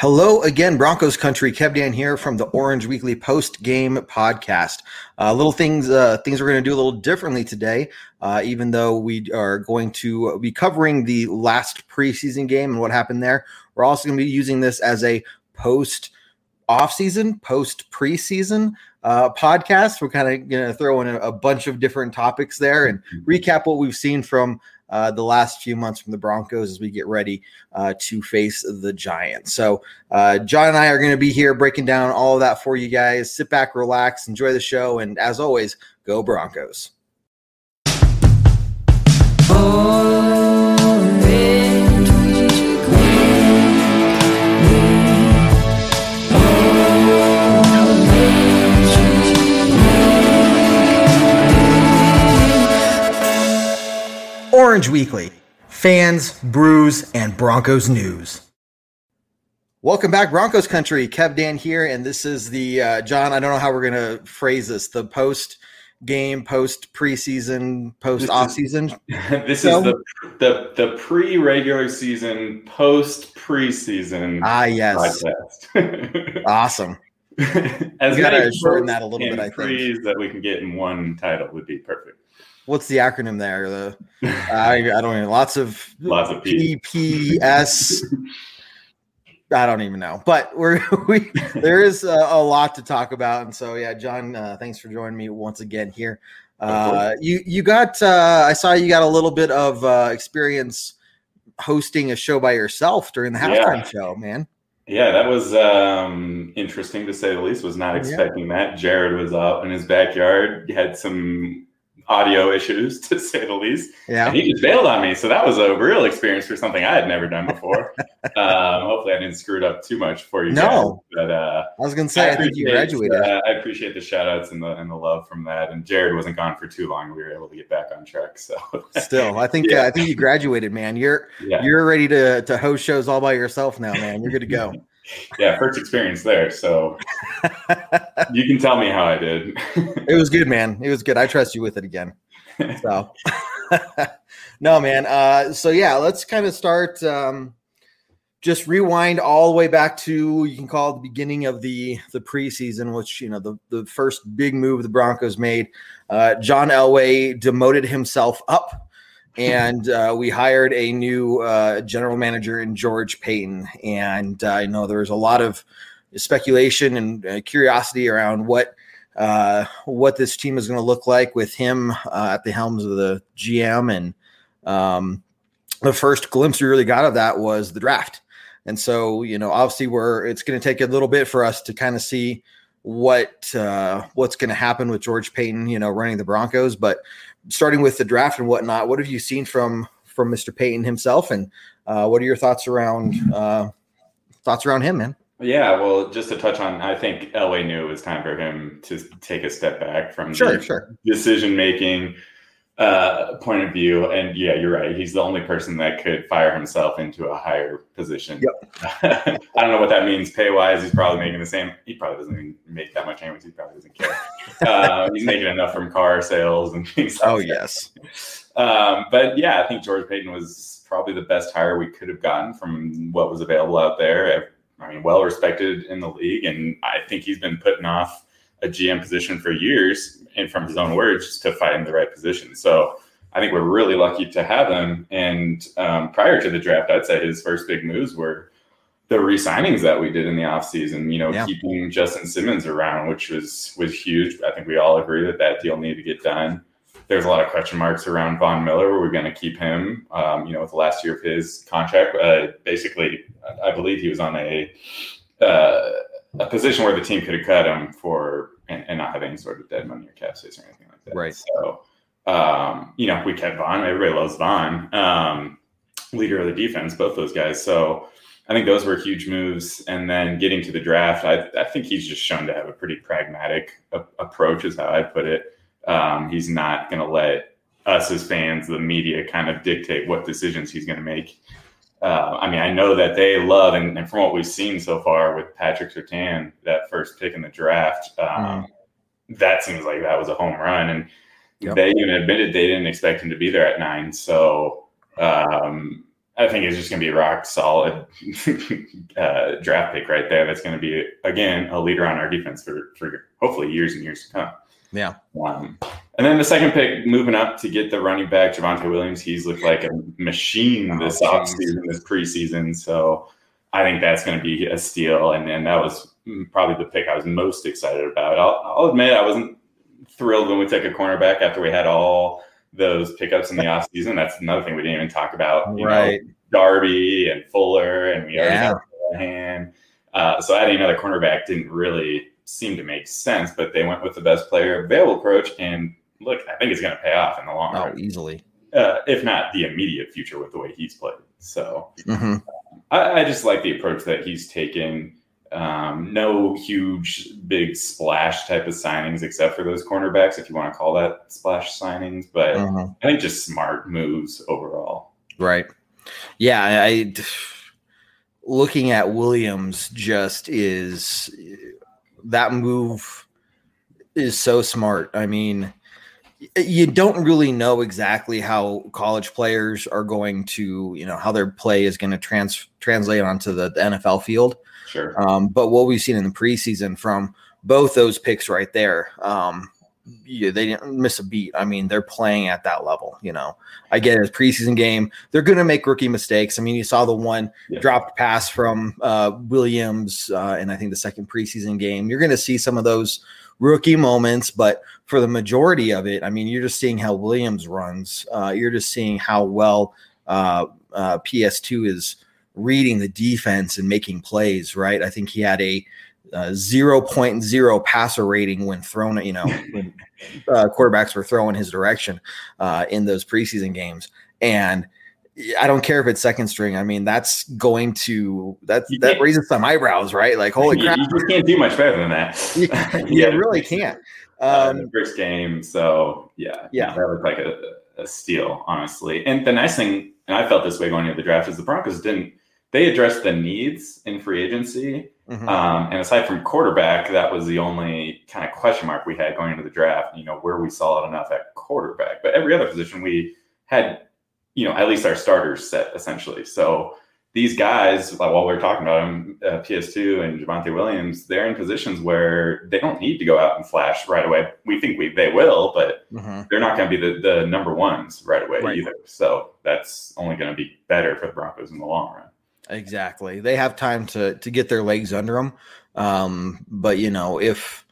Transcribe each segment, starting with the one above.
Hello again, Broncos country. Kev Dan here from the Orange Weekly Post Game Podcast. Uh, little things, uh, things we're going to do a little differently today. Uh, even though we are going to be covering the last preseason game and what happened there, we're also going to be using this as a post off-season, post preseason uh, podcast. We're kind of going to throw in a, a bunch of different topics there and recap what we've seen from uh, the last few months from the Broncos as we get ready uh, to face the Giants. So, uh, John and I are going to be here breaking down all of that for you guys. Sit back, relax, enjoy the show, and as always, go Broncos. Orange Weekly, fans, brews, and Broncos news. Welcome back, Broncos country. Kev Dan here, and this is the uh, John. I don't know how we're gonna phrase this. The post game, post preseason, post off season. This is the the the pre regular season, post preseason. Ah, yes. Awesome. As We gotta many shorten that a little bit, I think. that we can get in one title would be perfect. What's the acronym there? The I, I don't know. Lots of Lots of PPS. I don't even know, but we're we there is a, a lot to talk about, and so yeah, John, uh, thanks for joining me once again here. Uh, you you got uh, I saw you got a little bit of uh, experience hosting a show by yourself during the Yeah. halftime show, man. Yeah, that was um, interesting to say the least. Was not Yeah. expecting that. Jared was out in his backyard. Had some audio issues, to say the least. Yeah, And he just bailed on me. So that was a real experience for something I had never done before. um, hopefully, I didn't screw it up too much for you. No. guys. But uh, I was gonna say I, think you graduated. Uh, I appreciate the shout outs and the, and the love from that. And Jared wasn't gone for too long. We were able to get back on track. So, Still, I think Yeah. uh, I think you graduated, man. You're yeah. you're ready to to host shows all by yourself now, man. You're good to go. yeah, first experience there. So you can tell me how I did. It was good, man. It was good. I trust you with it again. So, no, man. Uh, so yeah, let's kind of start. Um, just rewind all the way back to you can call it the beginning of the the preseason, which you know the the first big move the Broncos made. Uh, John Elway demoted himself up, and uh, we hired a new uh, general manager in George Paton. And uh, I know there was a lot of speculation and uh, curiosity around what uh, what this team is going to look like with him uh, at the helms of the GM. And um, the first glimpse we really got of that was the draft. And so, you know, obviously, we're it's going to take a little bit for us to kind of see what uh, what's going to happen with George Paton, you know, running the Broncos. But starting with the draft and whatnot, what have you seen from from Mr. Paton himself, and uh, what are your thoughts around uh, thoughts around him, man? Yeah, well, just to touch on, I think Elway knew it was time for him to take a step back from Sure, the sure. decision making uh, point of view. And yeah, you're right. He's the only person that could fire himself into a higher position. I don't know what that means pay wise. He's probably making the same. He probably doesn't even make that much anyways. He probably doesn't care. Uh, he's making enough from car sales and things. like Oh that. yes, Um, but yeah, I think George Paton was probably the best hire we could have gotten from what was available out there. I mean, well respected in the league, and I think he's been putting off a GM position for years, and from his own words, just to find the right position. So I think we're really lucky to have him. And um, prior to the draft, I'd say his first big moves were the re-signings that we did in the offseason, you know, Yeah. keeping Justin Simmons around, which was was huge. I think we all agree that that deal needed to get done there's a lot of question marks around Von Miller. Were we going to keep him? Um, you know, with the last year of his contract, uh, basically, I believe he was on a uh, a position where the team could have cut him for and, and not have any sort of dead money or cap space or anything like that. Right. So, um, you know, we kept Von. Everybody loves Von, um, leader of the defense. Both those guys. So. I think those were huge moves, and then getting to the draft, I, I think he's just shown to have a pretty pragmatic a- approach, is how I put it. Um, he's not going to let us as fans, the media, kind of dictate what decisions he's going to make. Uh, I mean, I know that they love, and, and from what we've seen so far with Patrick Surtain, that first pick in the draft, um, that seems like that was a home run. And Yep. they even admitted they didn't expect him to be there at nine. So um, I think it's just going to be a rock solid uh, draft pick right there. That's going to be again a leader on our defense for for hopefully years and years to come. Yeah. Um, and then the second pick, moving up to get the running back, Javonte Williams. He's looked like a machine oh, this offseason, this preseason. So I think that's going to be a steal. And, and that was probably the pick I was most excited about. I'll, I'll admit I wasn't thrilled when we took a cornerback after we had all those pickups in the offseason. That's another thing we didn't even talk about. right. Know, Darby and Fuller, and we yeah. already had hand. Uh, so adding another cornerback didn't really seem to make sense, but they went with the best player available approach. And look, I think it's going to pay off in the long oh, run. easily. Uh, if not the immediate future with the way he's played. So mm-hmm. I, I, just like the approach that he's taken. Um, no huge, big splash type of signings, except for those cornerbacks, if you want to call that splash signings. But mm-hmm. I think just smart moves overall. Right. Yeah. I, I looking at Williams just is that move is so smart. I mean, you don't really know exactly how college players are going to, you know, how their play is going to trans translate onto the, the NFL field. Sure. Um, but what we've seen in the preseason from both those picks right there, um, yeah, they didn't miss a beat. I mean, they're playing at that level. You know, I get it, preseason game. They're going to make rookie mistakes. I mean, you saw the one yeah. dropped pass from uh, Williams, uh, and I think the second preseason game. You're going to see some of those rookie moments, but for the majority of it, I mean, you're just seeing how Williams runs. Uh, you're just seeing how well uh, uh, PS2 is reading the defense and making plays. Right? I think he had a uh, 0.0 passer rating when thrown, you know, when uh, quarterbacks were throwing his direction uh, in those preseason games. And I don't care if it's second string. I mean, that's going to that that raises some eyebrows, right? Like, holy crap! You, you can't do much better than that. you, you really can't. Uh, um, first game, so yeah, yeah, that looked like a, a steal, honestly. And the nice thing, and I felt this way going into the draft, is the Broncos didn't they addressed the needs in free agency Mm-hmm. Um, and aside from quarterback, that was the only kind of question mark we had going into the draft. You know, where we saw it enough at quarterback, but every other position we had, you know, at least our starters set essentially. So these guys, like while we are talking about them, uh, PS2 and Javonte Williams, they're in positions where they don't need to go out and flash right away. We think we they will, but mm-hmm. they're not going to be the, the number ones right away right. either. So that's only going to be better for the Broncos in the long run. Exactly. They have time to to get their legs under them. Um, but you know, if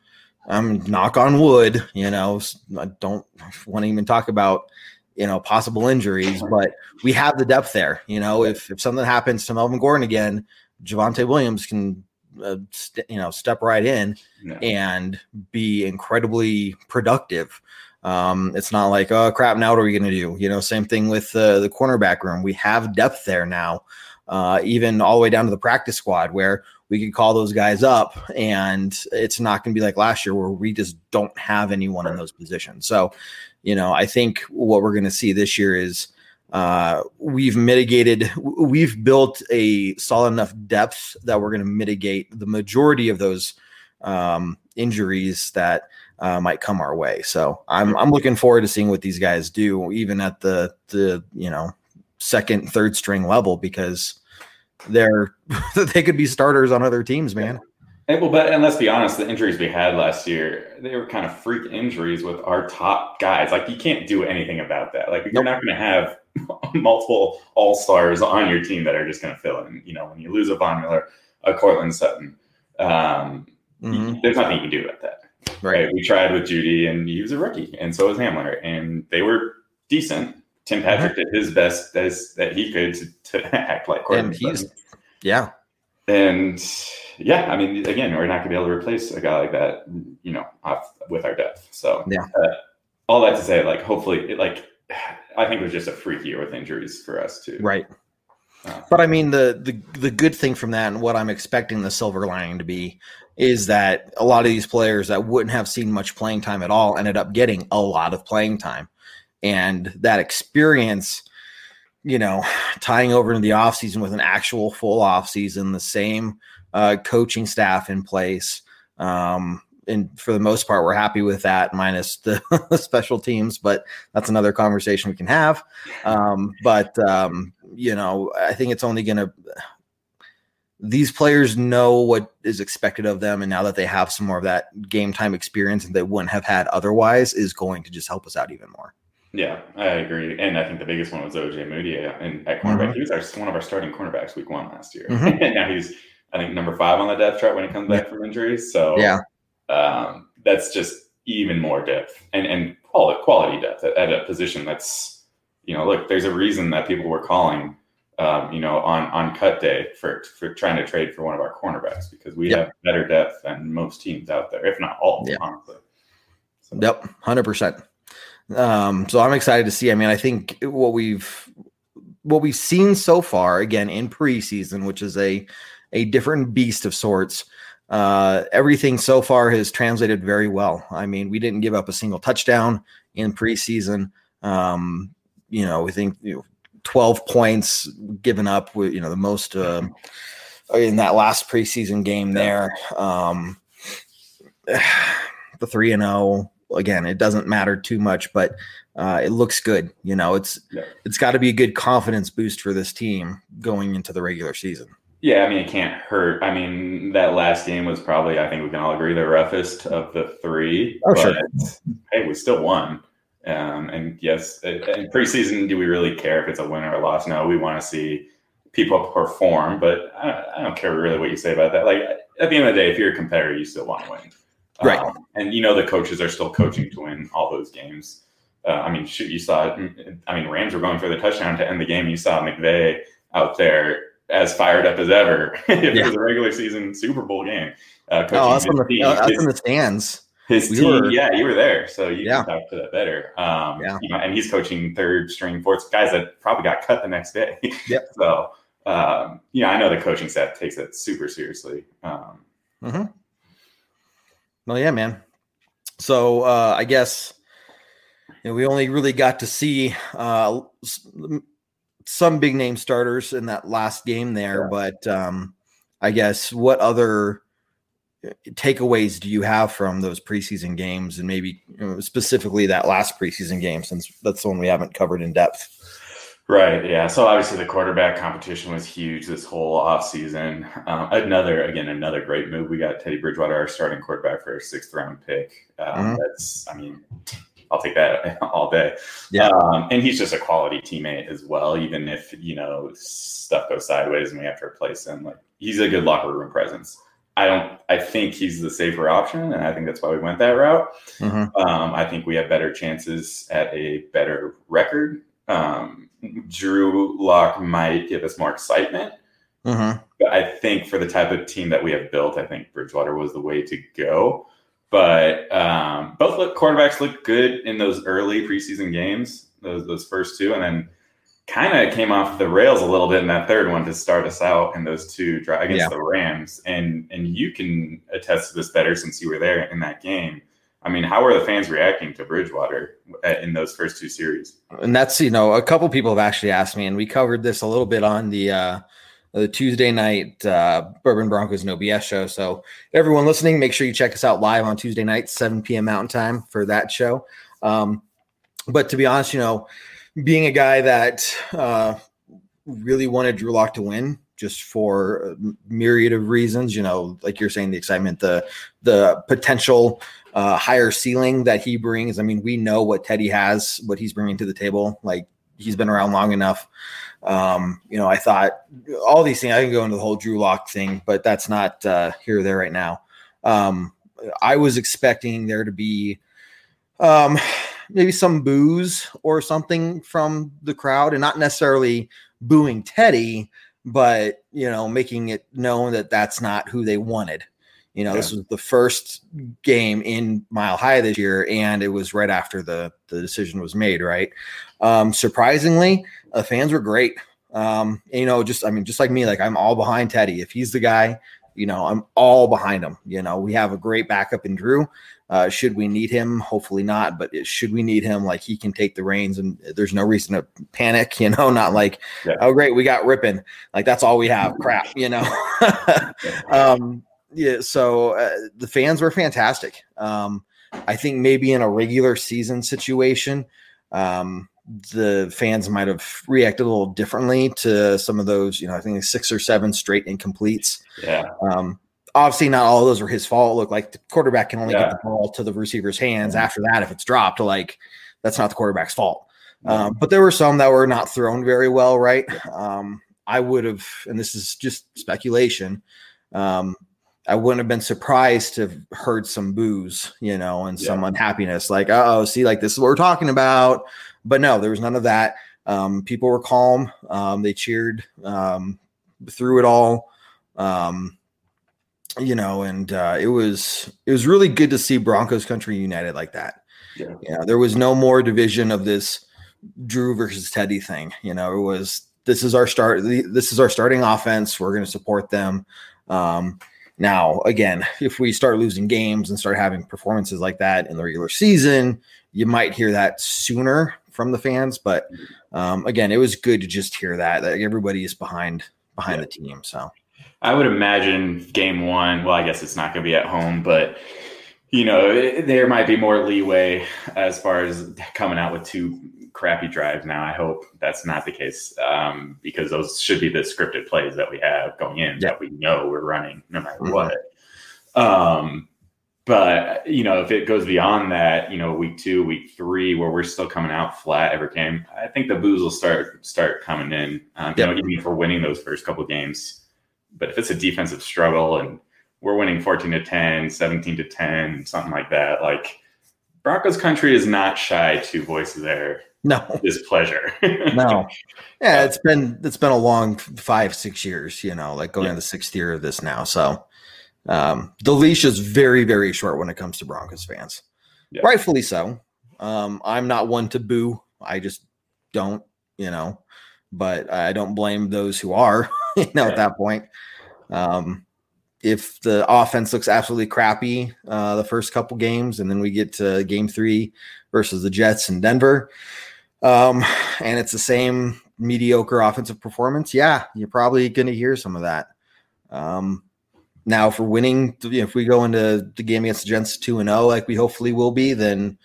I'm knock on wood, you know, I don't want to even talk about you know possible injuries, but we have the depth there. You know, if if something happens to Melvin Gordon again, Javonte Williams can uh, st- you know step right in and be incredibly productive. Um, it's not like oh crap, now what are we going to do? You know, same thing with uh, the cornerback room. We have depth there now uh, even all the way down to the practice squad where we can call those guys up and it's not going to be like last year where we just don't have anyone in those positions. So, you know, I think what we're going to see this year is uh, we've mitigated, we've built a solid enough depth that we're going to mitigate the majority of those um, injuries that uh, might come our way. So I'm I'm looking forward to seeing what these guys do, even at the the you know second, third string level because they're they could be starters on other teams, man. Well, but and let's be honest, the injuries we had last year, they were kind of freak injuries with our top guys. Like you can't do anything about that. Like you're not going to have multiple all stars on your team that are just going to fill in. You know, when you lose a Von Miller, a Courtland Sutton, um, mm-hmm. there's nothing you can do about that. Right. right. We tried with Jeudy, and he was a rookie, and so was Hamler, and they were decent. Tim Patrick mm-hmm. did his best as that he could to, to act like. And he's, yeah. And yeah, I mean, again, we're not going to be able to replace a guy like that, you know, off, with our depth. So yeah, uh, all that to say, like, hopefully, like, I think it was just a freak year with injuries for us too. Right. Uh, but I mean, the the the good thing from that, and what I'm expecting the silver lining to be, is that a lot of these players that wouldn't have seen much playing time at all ended up getting a lot of playing time and that experience you know tying over into the offseason with an actual full off season the same uh, coaching staff in place um, and for the most part, we're happy with that, minus the special teams. But that's another conversation we can have. Um, but um, you know, I think it's only going to. These players know what is expected of them, and now that they have some more of that game time experience that they wouldn't have had otherwise, is going to just help us out even more. Yeah, I agree, and I think the biggest one was OJ Moody and at cornerback. Mm-hmm. He was our, one of our starting cornerbacks week one last year, mm-hmm. and now he's I think number five on the depth chart when he comes back from injuries. So yeah, um, that's just even more depth and and quality depth at, at, a position that's you know look there's a reason that people were calling um, you know on on cut day for for trying to trade for one of our cornerbacks because we yep. have better depth than most teams out there if not all yep. honestly so. yep 100% um, so i'm excited to see i mean i think what we've what we've seen so far again in preseason which is a a different beast of sorts uh, everything so far has translated very well. I mean, we didn't give up a single touchdown in preseason. Um, you know, we think you know, 12 points given up with, you know, the most uh, in that last preseason game there. Um, the 3 and 0 again, it doesn't matter too much, but uh, it looks good. You know, it's yeah. it's got to be a good confidence boost for this team going into the regular season. Yeah, I mean, it can't hurt. I mean, that last game was probably, I think we can all agree, the roughest of the three. Oh, but, sure. Hey, we still won. Um, and yes, in preseason, do we really care if it's a win or a loss? No, we want to see people perform, but I don't, I don't, care really what you say about that. Like at the end of the day, if you're a competitor, you still want to win. Right. Um, and you know, the coaches are still coaching to win all those games. Uh, I mean, shoot, you saw it. I mean, Rams were going for the touchdown to end the game. You saw McVay out there as fired up as ever if yeah. it was a regular season Super Bowl game. Uh, oh, that's, on the, team. that's his, in the stands. His we team, were, yeah, you were there, so you yeah. can talk to that better. Um, yeah. You know, and he's coaching third string, fourth guys that probably got cut the next day. Yep. so, um, you know, I know the coaching staff takes it super seriously. Um, mm-hmm. Well, yeah, man. So uh, I guess you know, we only really got to see uh, some big name starters in that last game there, yeah. but um, I guess what other uh, takeaways do you have from those preseason games and maybe you know, specifically that last preseason game since that's the one we haven't covered in depth? Right. Yeah. So obviously the quarterback competition was huge this whole offseason. Um, another, again, another great move. We got Teddy Bridgewater, our starting quarterback for a sixth round pick. Um, mm-hmm. That's, I mean, I'll take that all day. Yeah. Um, and he's just a quality teammate as well, even if, you know, stuff goes sideways and we have to replace him. Like he's a good locker room presence. I don't, I think he's the safer option. And I think that's why we went that route. Mm-hmm. Um, I think we have better chances at a better record. Um, Drew Lock might give us more excitement. Mm-hmm. But I think for the type of team that we have built, I think Bridgewater was the way to go. But um, both look, quarterbacks look good in those early preseason games, those those first two, and then kind of came off the rails a little bit in that third one to start us out in those two against yeah. the Rams. And and you can attest to this better since you were there in that game. I mean, how are the fans reacting to Bridgewater in those first two series? And that's you know a couple people have actually asked me, and we covered this a little bit on the uh, the Tuesday night uh, Bourbon Broncos No BS show. So everyone listening, make sure you check us out live on Tuesday night, 7 p.m. Mountain Time for that show. Um, but to be honest, you know, being a guy that uh, really wanted Drew Lock to win just for a myriad of reasons, you know, like you're saying, the excitement, the the potential uh, higher ceiling that he brings. I mean, we know what Teddy has, what he's bringing to the table. Like he's been around long enough um, you know, I thought all these things. I can go into the whole Drew Lock thing, but that's not uh, here or there right now. Um, I was expecting there to be um, maybe some booze or something from the crowd, and not necessarily booing Teddy, but you know, making it known that that's not who they wanted. You know, yeah. this was the first game in Mile High this year, and it was right after the the decision was made. Right. Um, surprisingly, the fans were great. Um, you know, just I mean, just like me, like I'm all behind Teddy. If he's the guy, you know, I'm all behind him. You know, we have a great backup in Drew. Uh, should we need him? Hopefully not. But should we need him? Like he can take the reins, and there's no reason to panic. You know, not like, yeah. oh great, we got Rypien. Like that's all we have. Crap. You know. um, yeah, so uh, the fans were fantastic. Um, I think maybe in a regular season situation, um, the fans might have reacted a little differently to some of those. You know, I think six or seven straight incompletes. Yeah. Um, obviously, not all of those were his fault. Look, like the quarterback can only Yeah. get the ball to the receiver's hands. After that, if it's dropped, like that's not the quarterback's fault. Um, but there were some that were not thrown very well, right? Um, I would have, and this is just speculation. Um, I wouldn't have been surprised to have heard some boos, you know, and some unhappiness, like, oh, see, like this is what we're talking about. But no, there was none of that. Um, people were calm. Um, they cheered um, through it all. Um, you know, and uh, it was it was really good to see Broncos country united like that. Yeah. Yeah, there was no more division of this Drew versus Teddy thing. You know, it was this is our start. This is our starting offense. We're going to support them. Um, now, again, if we start losing games and start having performances like that in the regular season, you might hear that sooner from the fans. But um, again, it was good to just hear that that everybody is behind behind Yeah. the team. So I would imagine game one. Well, I guess it's not going to be at home, but you know it- there might be more leeway as far as coming out with two crappy drives. Now, I hope that's not the case um, because those should be the scripted plays that we have going in Yeah. that we know we're running no matter Mhm. what. Um, but you know, if it goes beyond that, you know, week two, week three, where we're still coming out flat every game, I think the booze will start start coming in. Um, you know, even if we're winning those first couple games, but if it's a defensive struggle and we're winning 14 to 10, 17 to 10, something like that, like Broncos country is not shy to voice their no, displeasure. no, yeah, it's been it's been a long five six years. You know, like going Yeah. to the sixth year of this now. So um, the leash is very very short when it comes to Broncos fans. Yeah. Rightfully so. Um, I'm not one to boo. I just don't. You know, but I don't blame those who are. You know, Yeah. at that point. Um, if the offense looks absolutely crappy uh, the first couple games, and then we get to game three versus the Jets in Denver, um, and it's the same mediocre offensive performance, yeah, you're probably going to hear some of that. Um, now, if we're winning, if we go into the game against the Jets two and zero, like we hopefully will be, then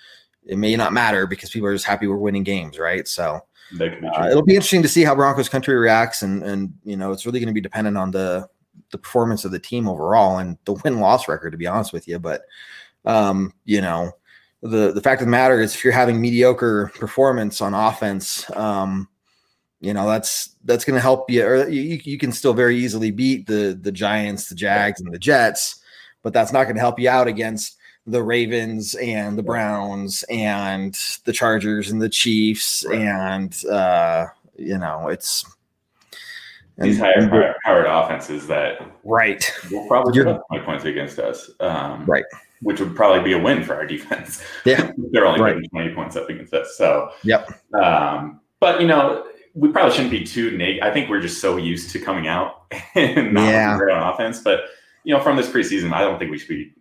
it may not matter because people are just happy we're winning games, right? So be uh, it'll be interesting to see how Broncos country reacts, and and you know it's really going to be dependent on the the performance of the team overall and the win loss record. To be honest with you, but um, you know the the fact of the matter is if you're having mediocre performance on offense, um, you know that's that's going to help you, or you, you can still very easily beat the the Giants, the Jags, and the Jets, but that's not going to help you out against the Ravens and the Browns and the Chargers and the Chiefs Right. and uh, you know it's These higher powered offenses that right, will probably put points against us. Um, Right. Which would probably be a win for our defense. Yeah. They're only Right. 20 points up against us. So, Yep. Um, but, you know, we probably shouldn't be too negative. I think we're just so used to coming out and not Yeah. great on offense. But, you know, from this preseason, I don't think we should be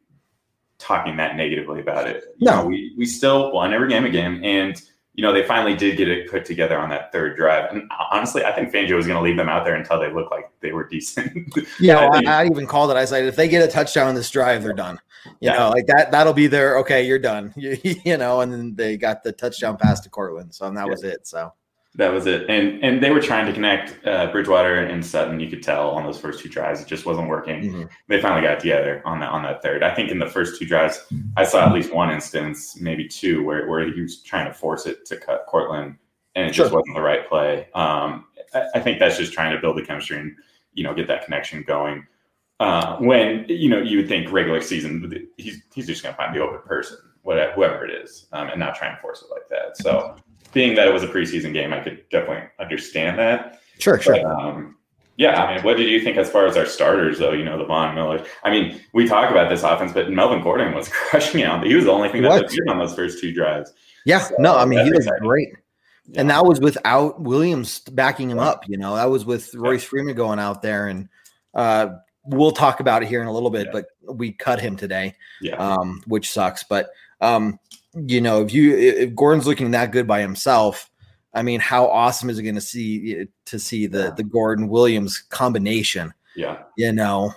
talking that negatively about it. You No. know, we, we still won every game again. And, you know, they finally did get it put together on that third drive. And honestly, I think Fangio was going to leave them out there until they looked like they were decent. yeah, I I, I even called it. I said if they get a touchdown in this drive, they're done. You Yeah. know, like that that'll be their okay. You're done. You, you know, and then they got the touchdown pass to Courtland, so and that Yeah. was it. So That was it, and and they were trying to connect uh, Bridgewater and Sutton. You could tell on those first two drives, it just wasn't working. mhm. They finally got together on that on that third. I think in the first two drives, I saw at least one instance, maybe two, where where he was trying to force it to cut Courtland, and it just wasn't the right play. Um, I, I think that's just trying to build the chemistry and you know get that connection going. Uh, when you know you would think regular season, he's he's just going to find the open person, whatever whoever it is, um, and not try and force it like that. So being that it was a preseason game, I could definitely understand that. sure, sure. But, um, yeah, I mean, what did you think as far as our starters, though? You know, the Von Miller. I mean, we talk about this offense, but Melvin Gordon was crushing out. He was the only thing that was on those first two drives. Yeah, So, no, I mean he was exciting. great, Yeah. and that was without Williams backing him up. You know, that was with Royce Freeman going out there, and uh, we'll talk about it here in a little bit. Yeah. But we cut him today. yeah, um, which sucks. But um, you know, if you if Gordon's looking that good by himself, I mean, how awesome is it going to see to see the Yeah. the Gordon Williams combination? yeah, You know,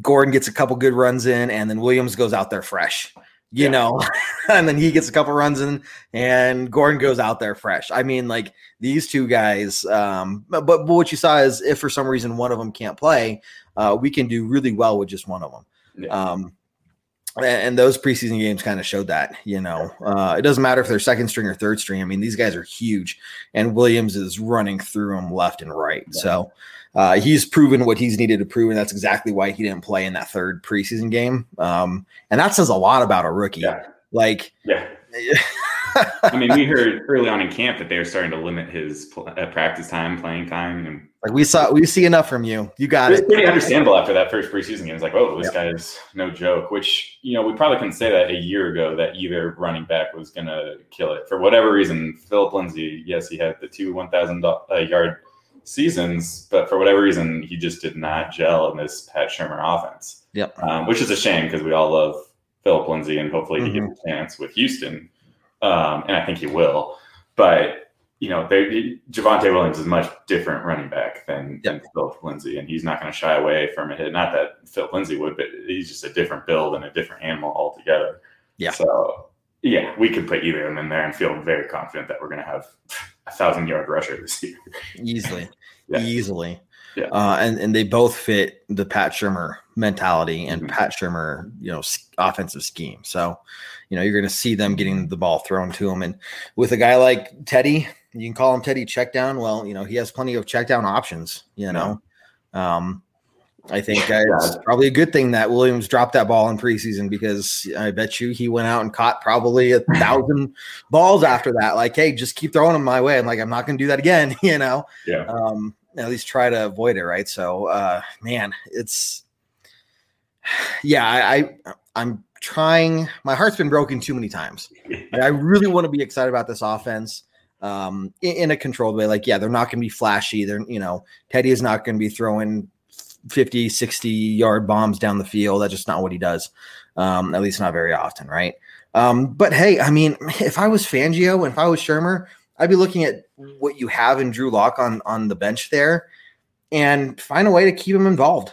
Gordon gets a couple good runs in, and then Williams goes out there fresh. You yeah. know, and then he gets a couple runs in, and Gordon goes out there fresh. I mean, like these two guys. Um, but, but what you saw is if for some reason one of them can't play, uh, we can do really well with just one of them. Yeah. Um, and those preseason games kind of showed that you know uh, it doesn't matter if they're second string or third string i mean these guys are huge and williams is running through them left and right yeah. so uh, he's proven what he's needed to prove and that's exactly why he didn't play in that third preseason game um, and that says a lot about a rookie yeah. like yeah I mean, we heard early on in camp that they were starting to limit his pl- uh, practice time, playing time, and like we saw, we see enough from you. You got it. It's pretty understandable after that first preseason game. It's like, oh, this yep. guy's no joke. Which you know, we probably couldn't say that a year ago that either running back was going to kill it for whatever reason. Philip Lindsay, yes, he had the two one thousand uh, yard seasons, but for whatever reason, he just did not gel in this Pat Shurmur offense. Yep. Um, which is a shame because we all love Philip Lindsay and hopefully mm-hmm. he gets a chance with Houston um, and I think he will. But you know, they, Javonte Williams is much different running back than, yep. than Philip Lindsay, and he's not going to shy away from a hit. Not that Philip Lindsay would, but he's just a different build and a different animal altogether. Yeah. So yeah, we could put either of them in there and feel very confident that we're going to have a thousand yard rusher this year. Easily, yeah. easily. Yeah. Uh, and and they both fit the Pat Shurmur mentality and mm-hmm. Pat Shurmur, you know, offensive scheme. So, you know, you're going to see them getting the ball thrown to them. And with a guy like Teddy, you can call him Teddy check down. Well, you know, he has plenty of check down options, you know. Um, I think uh, it's probably a good thing that Williams dropped that ball in preseason because I bet you he went out and caught probably a thousand balls after that. Like, hey, just keep throwing them my way. I'm like, I'm not going to do that again, you know. Yeah. Um, at least try to avoid it, right? So, uh, man, it's yeah, I, I I'm trying. My heart's been broken too many times. I really want to be excited about this offense um, in, in, a controlled way. Like, yeah, they're not going to be flashy. They're, you know, Teddy is not going to be throwing 50, 60 yard bombs down the field. That's just not what he does. Um, at least not very often, right? Um, but hey, I mean, if I was Fangio and if I was Shurmur, I'd be looking at what you have in Drew Lock on on the bench there and find a way to keep him involved.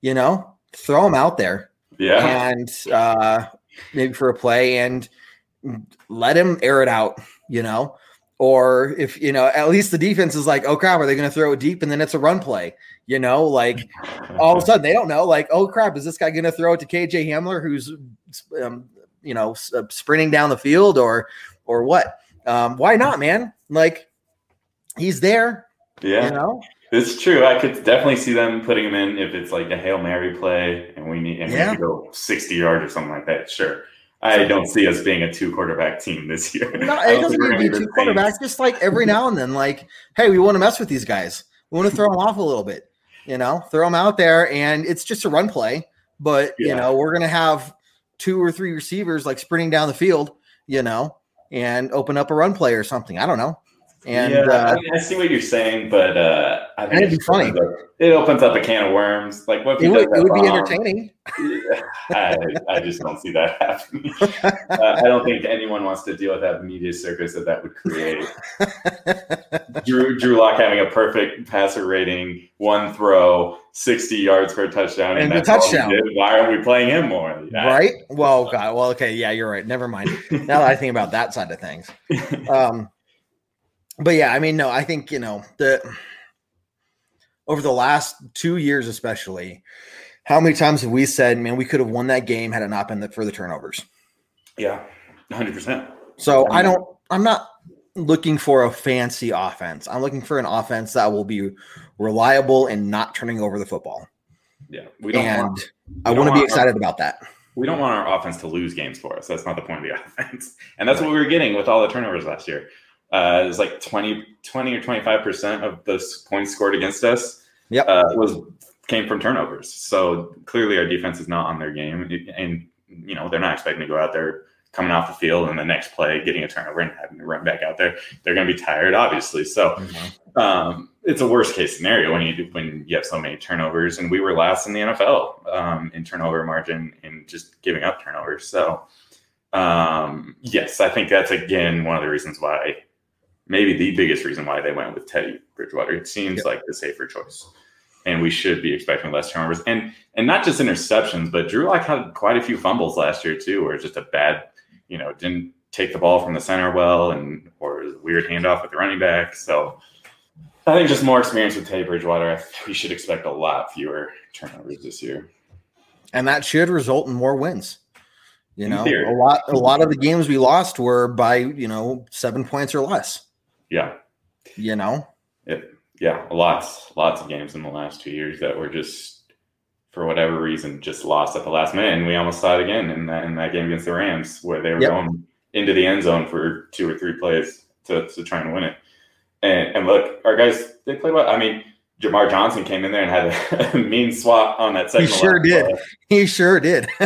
You know, throw him out there yeah. And uh, maybe for a play and let him air it out, you know? Or if, you know, at least the defense is like, oh crap, are they going to throw it deep? And then it's a run play, you know? Like all of a sudden they don't know, like, oh crap, is this guy going to throw it to KJ Hamler who's, um, you know, uh, sprinting down the field or, or what? Um, why not, man? Like he's there. Yeah. You know? It's true. I could definitely see them putting him in if it's like a hail mary play and we need and yeah. we go sixty yards or something like that. Sure. I don't see us being a two quarterback team this year. No, it doesn't need to be two quarterbacks. Just like every now and then, like, hey, we want to mess with these guys. We want to throw them off a little bit. You know, throw them out there, and it's just a run play. But yeah. you know, we're gonna have two or three receivers like sprinting down the field. You know, and open up a run play or something. I don't know. And yeah, uh, I, mean, I, see what you're saying, but uh, I think it'd be funny. Up, it opens up a can of worms. Like what? It would, it would be entertaining. I, I, just don't see that happening. Uh, I don't think anyone wants to deal with that media circus that that would create. Drew Drew Lock having a perfect passer rating, one throw, sixty yards for a touchdown, and, and the touchdown. Why aren't we playing him more? Right? Well, God. Well, okay. Yeah, you're right. Never mind. now that I think about that side of things. Um, but yeah, I mean, no, I think you know the over the last two years, especially, how many times have we said, "Man, we could have won that game had it not been for the turnovers." Yeah, hundred percent. So I don't. I'm not looking for a fancy offense. I'm looking for an offense that will be reliable and not turning over the football. Yeah, we don't. And want, I want to be excited our, about that. We don't want our offense to lose games for us. That's not the point of the offense, and that's right. what we were getting with all the turnovers last year. Uh, it was like 20, 20 or 25% of the points scored against us yep. uh, was came from turnovers. So clearly our defense is not on their game. And, you know, they're not expecting to go out there coming off the field and the next play getting a turnover and having to run back out there. They're going to be tired, obviously. So mm-hmm. um, it's a worst case scenario when you when you have so many turnovers. And we were last in the NFL um, in turnover margin and just giving up turnovers. So um, yes, I think that's again one of the reasons why maybe the biggest reason why they went with Teddy Bridgewater. It seems yep. like the safer choice. and we should be expecting less turnovers. And and not just interceptions, but Drew Lock had quite a few fumbles last year too, where just a bad, you know, didn't take the ball from the center well, and or weird handoff with the running back. So I think just more experience with Teddy Bridgewater. We should expect a lot fewer turnovers this year, and that should result in more wins. You know, a lot a lot of the games we lost were by you know seven points or less. Yeah, you know, it, yeah, lots lots of games in the last two years that were just for whatever reason just lost at the last minute, and we almost saw it again in that in that game against the Rams where they were yep. going into the end zone for two or three plays to, to try and win it. And, and look, our guys they played well. I mean, Jamar Johnson came in there and had a, mean swat on that second. He sure did. Play. He sure did.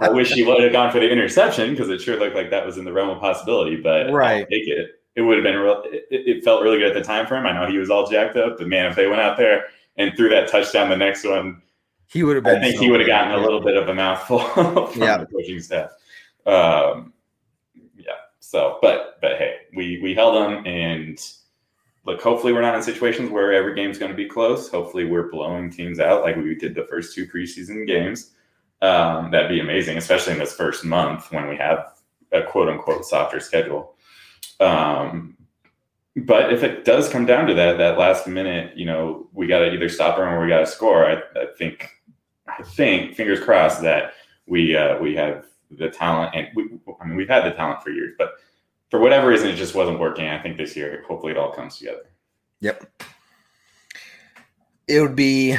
I wish he would have gone for the interception because it sure looked like that was in the realm of possibility. But right, I'll take it. It would have been real. It, it, felt really good at the time for him. I know he was all jacked up, but man, if they went out there and threw that touchdown, the next one, he would have been. I think so he would have gotten a little bit of a mouthful from yeah. the coaching staff. Um, yeah. So, but but hey, we we held them and look, hopefully we're not in situations where every game's going to be close. Hopefully we're blowing teams out like we did the first two preseason games. Um, that'd be amazing, especially in this first month when we have a quote unquote softer schedule. Um, but if it does come down to that, that last minute, you know, we got to either stop them or we got to score. I, I, think, I think, fingers crossed that we uh, we have the talent, and we, I mean, we've had the talent for years, but for whatever reason, it just wasn't working. I think this year, hopefully, it all comes together. Yep. It would be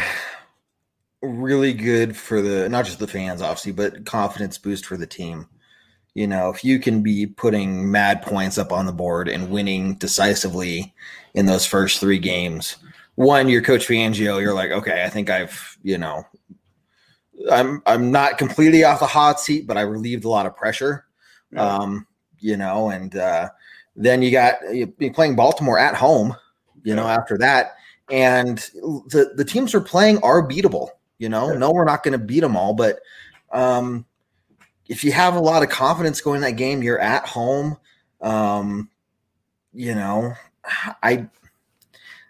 really good for the not just the fans, obviously, but confidence boost for the team. You know, if you can be putting mad points up on the board and winning decisively in those first three games, one, you're Coach Fangio, you're like, okay, I think I've, you know, I'm I'm not completely off the hot seat, but I relieved a lot of pressure. Yeah. Um, you know, and uh, then you got you playing Baltimore at home, you know, after that. And the, the teams we're playing are beatable, you know. No, we're not going to beat them all, but um, if you have a lot of confidence going that game, you're at home. Um, you know, I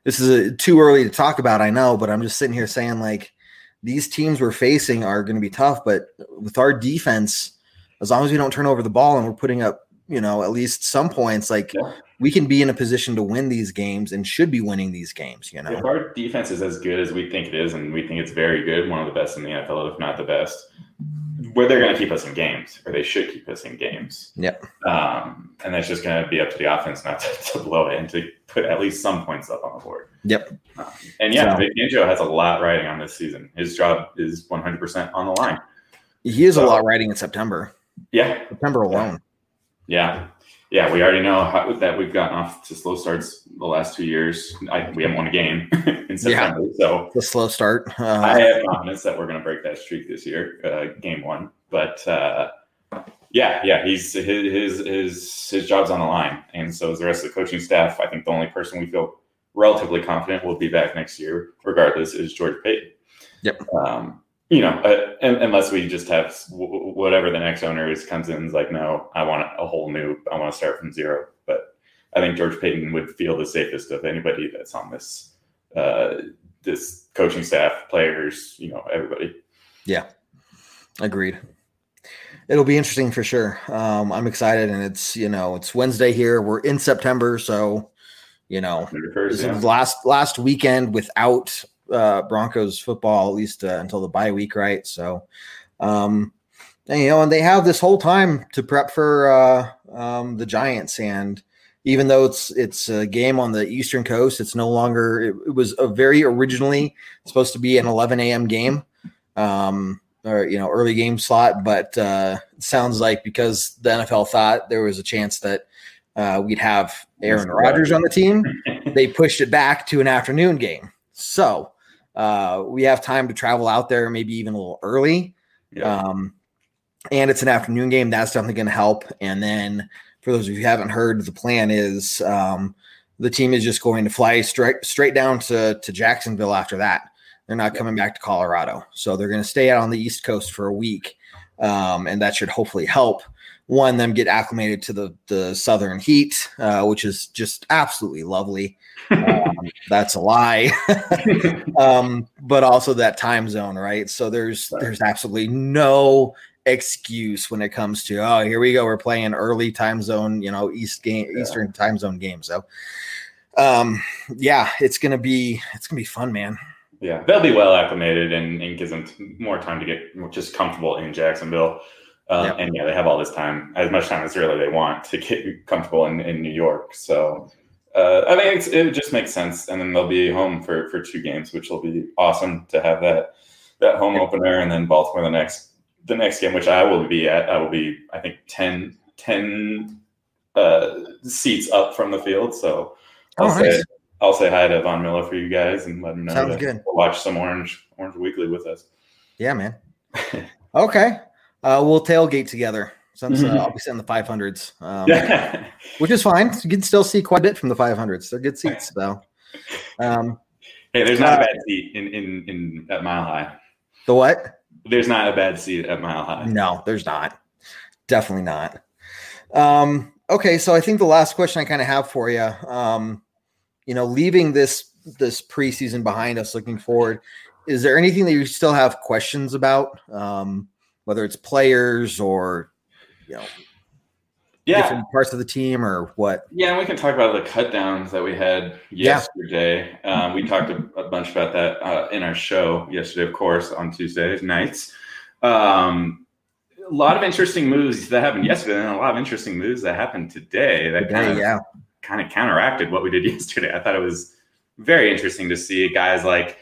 this is a, too early to talk about, I know, but I'm just sitting here saying like these teams we're facing are going to be tough, but with our defense, as long as we don't turn over the ball and we're putting up you know, at least some points, like yeah. we can be in a position to win these games and should be winning these games, you know. If our defense is as good as we think it is, and we think it's very good, one of the best in the NFL, if not the best, where they're going to keep us in games, or they should keep us in games. Yeah. Um, and that's just going to be up to the offense not to, to, blow it and to put at least some points up on the board. Yep. Um, and yeah, so, Fangio has a lot riding on this season. His job is 100% on the line. He has so, a lot riding in September. Yeah. September alone. Yeah. Yeah, we already know how, that we've gotten off to slow starts the last two years. I, we haven't won a game in September, yeah, so the slow start. Uh, I have confidence that we're going to break that streak this year, uh, game one. But uh, yeah, yeah, he's his, his his his job's on the line, and so is the rest of the coaching staff. I think the only person we feel relatively confident will be back next year, regardless, is George Paton. Yep. Um, you know, uh, unless we just have w- whatever the next owner is comes in is like, no, I want a whole new, I want to start from zero. But I think George Paton would feel the safest of anybody that's on this uh, this coaching staff, players, you know, everybody. Yeah, agreed. It'll be interesting for sure. Um, I'm excited, and it's you know it's Wednesday here. We're in September, so you know yeah. last last weekend without uh, Broncos football at least uh, until the bye week, right? So, um, and, you know, and they have this whole time to prep for uh, um, the Giants, and even though it's it's a game on the Eastern Coast, it's no longer. It, it was a very originally supposed to be an 11 a.m. game, um, or you know, early game slot, but uh, it sounds like because the NFL thought there was a chance that uh, we'd have Aaron Rodgers on the team, they pushed it back to an afternoon game. So uh, we have time to travel out there, maybe even a little early. Yeah. Um, and it's an afternoon game. That's definitely going to help. And then, for those of you who haven't heard, the plan is um, the team is just going to fly straight straight down to to Jacksonville after that. They're not coming back to Colorado, so they're going to stay out on the East Coast for a week, um, and that should hopefully help one them get acclimated to the the southern heat, uh, which is just absolutely lovely. Um, that's a lie. um, but also that time zone, right? So there's right. there's absolutely no excuse when it comes to oh here we go we're playing early time zone you know east game yeah. eastern time zone game so um yeah it's gonna be it's gonna be fun man yeah they'll be well acclimated and, and gives them more time to get just comfortable in jacksonville uh, yep. and yeah they have all this time as much time as really they want to get comfortable in, in new york so uh, I mean, it just makes sense, and then they'll be home for for two games, which will be awesome to have that that home opener, and then Baltimore the next the next game, which I will be at, I will be, I think, 10, 10 uh, seats up from the field. So I'll, oh, say, nice. I'll say hi to Von Miller for you guys and let him know Sounds good. watch some Orange Orange Weekly with us. Yeah, man. okay. Uh, we'll tailgate together since uh, I'll be sitting the 500s, um, which is fine. You can still see quite a bit from the 500s. They're good seats, though. Um, hey, there's not uh, a bad seat in, in, in at Mile High. The what? There's not a bad seat at Mile High. No, there's not. Definitely not. Um, okay, so I think the last question I kind of have for you, um, you know, leaving this this preseason behind us, looking forward, is there anything that you still have questions about, um, whether it's players or you know yeah. different parts of the team or what? Yeah, and we can talk about the cut downs that we had yesterday. Yeah. Um, we talked a, a, bunch about that uh, in our show yesterday, of course, on Tuesday nights. Um, a lot of interesting moves that happened yesterday, and a lot of interesting moves that happened today that kind of yeah. kind of counteracted what we did yesterday. I thought it was very interesting to see guys like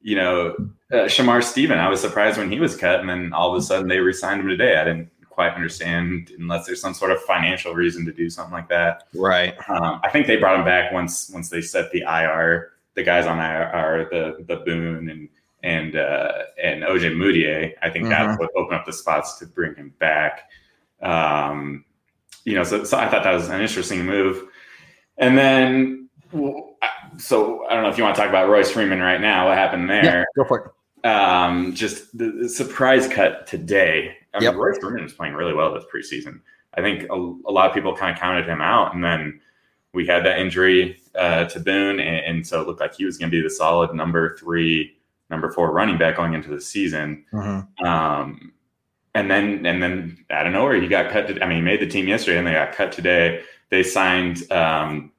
you know uh, Shamar Stephen. I was surprised when he was cut, and then all of a sudden they re-signed him today. I didn't quite understand unless there's some sort of financial reason to do something like that. Right. Um, I think they brought him back once once they set the IR. The guys on IR, the the Boone and and uh, and Ojemudia. I think mm-hmm. that would open up the spots to bring him back. Um, you know, so, so I thought that was an interesting move. And then, so I don't know if you want to talk about Royce Freeman right now. What happened there? Yeah, go for it. Um, just the surprise cut today I mean, yep. Royce Freeman is playing really well this preseason. I think a, a, lot of people kind of counted him out, and then we had that injury uh, to Boone, and, and, so it looked like he was going to be the solid number three, number four running back going into the season. Mm-hmm. Um, and then, and then out of nowhere, he got cut. To, I mean, he made the team yesterday, and they got cut today. They signed um,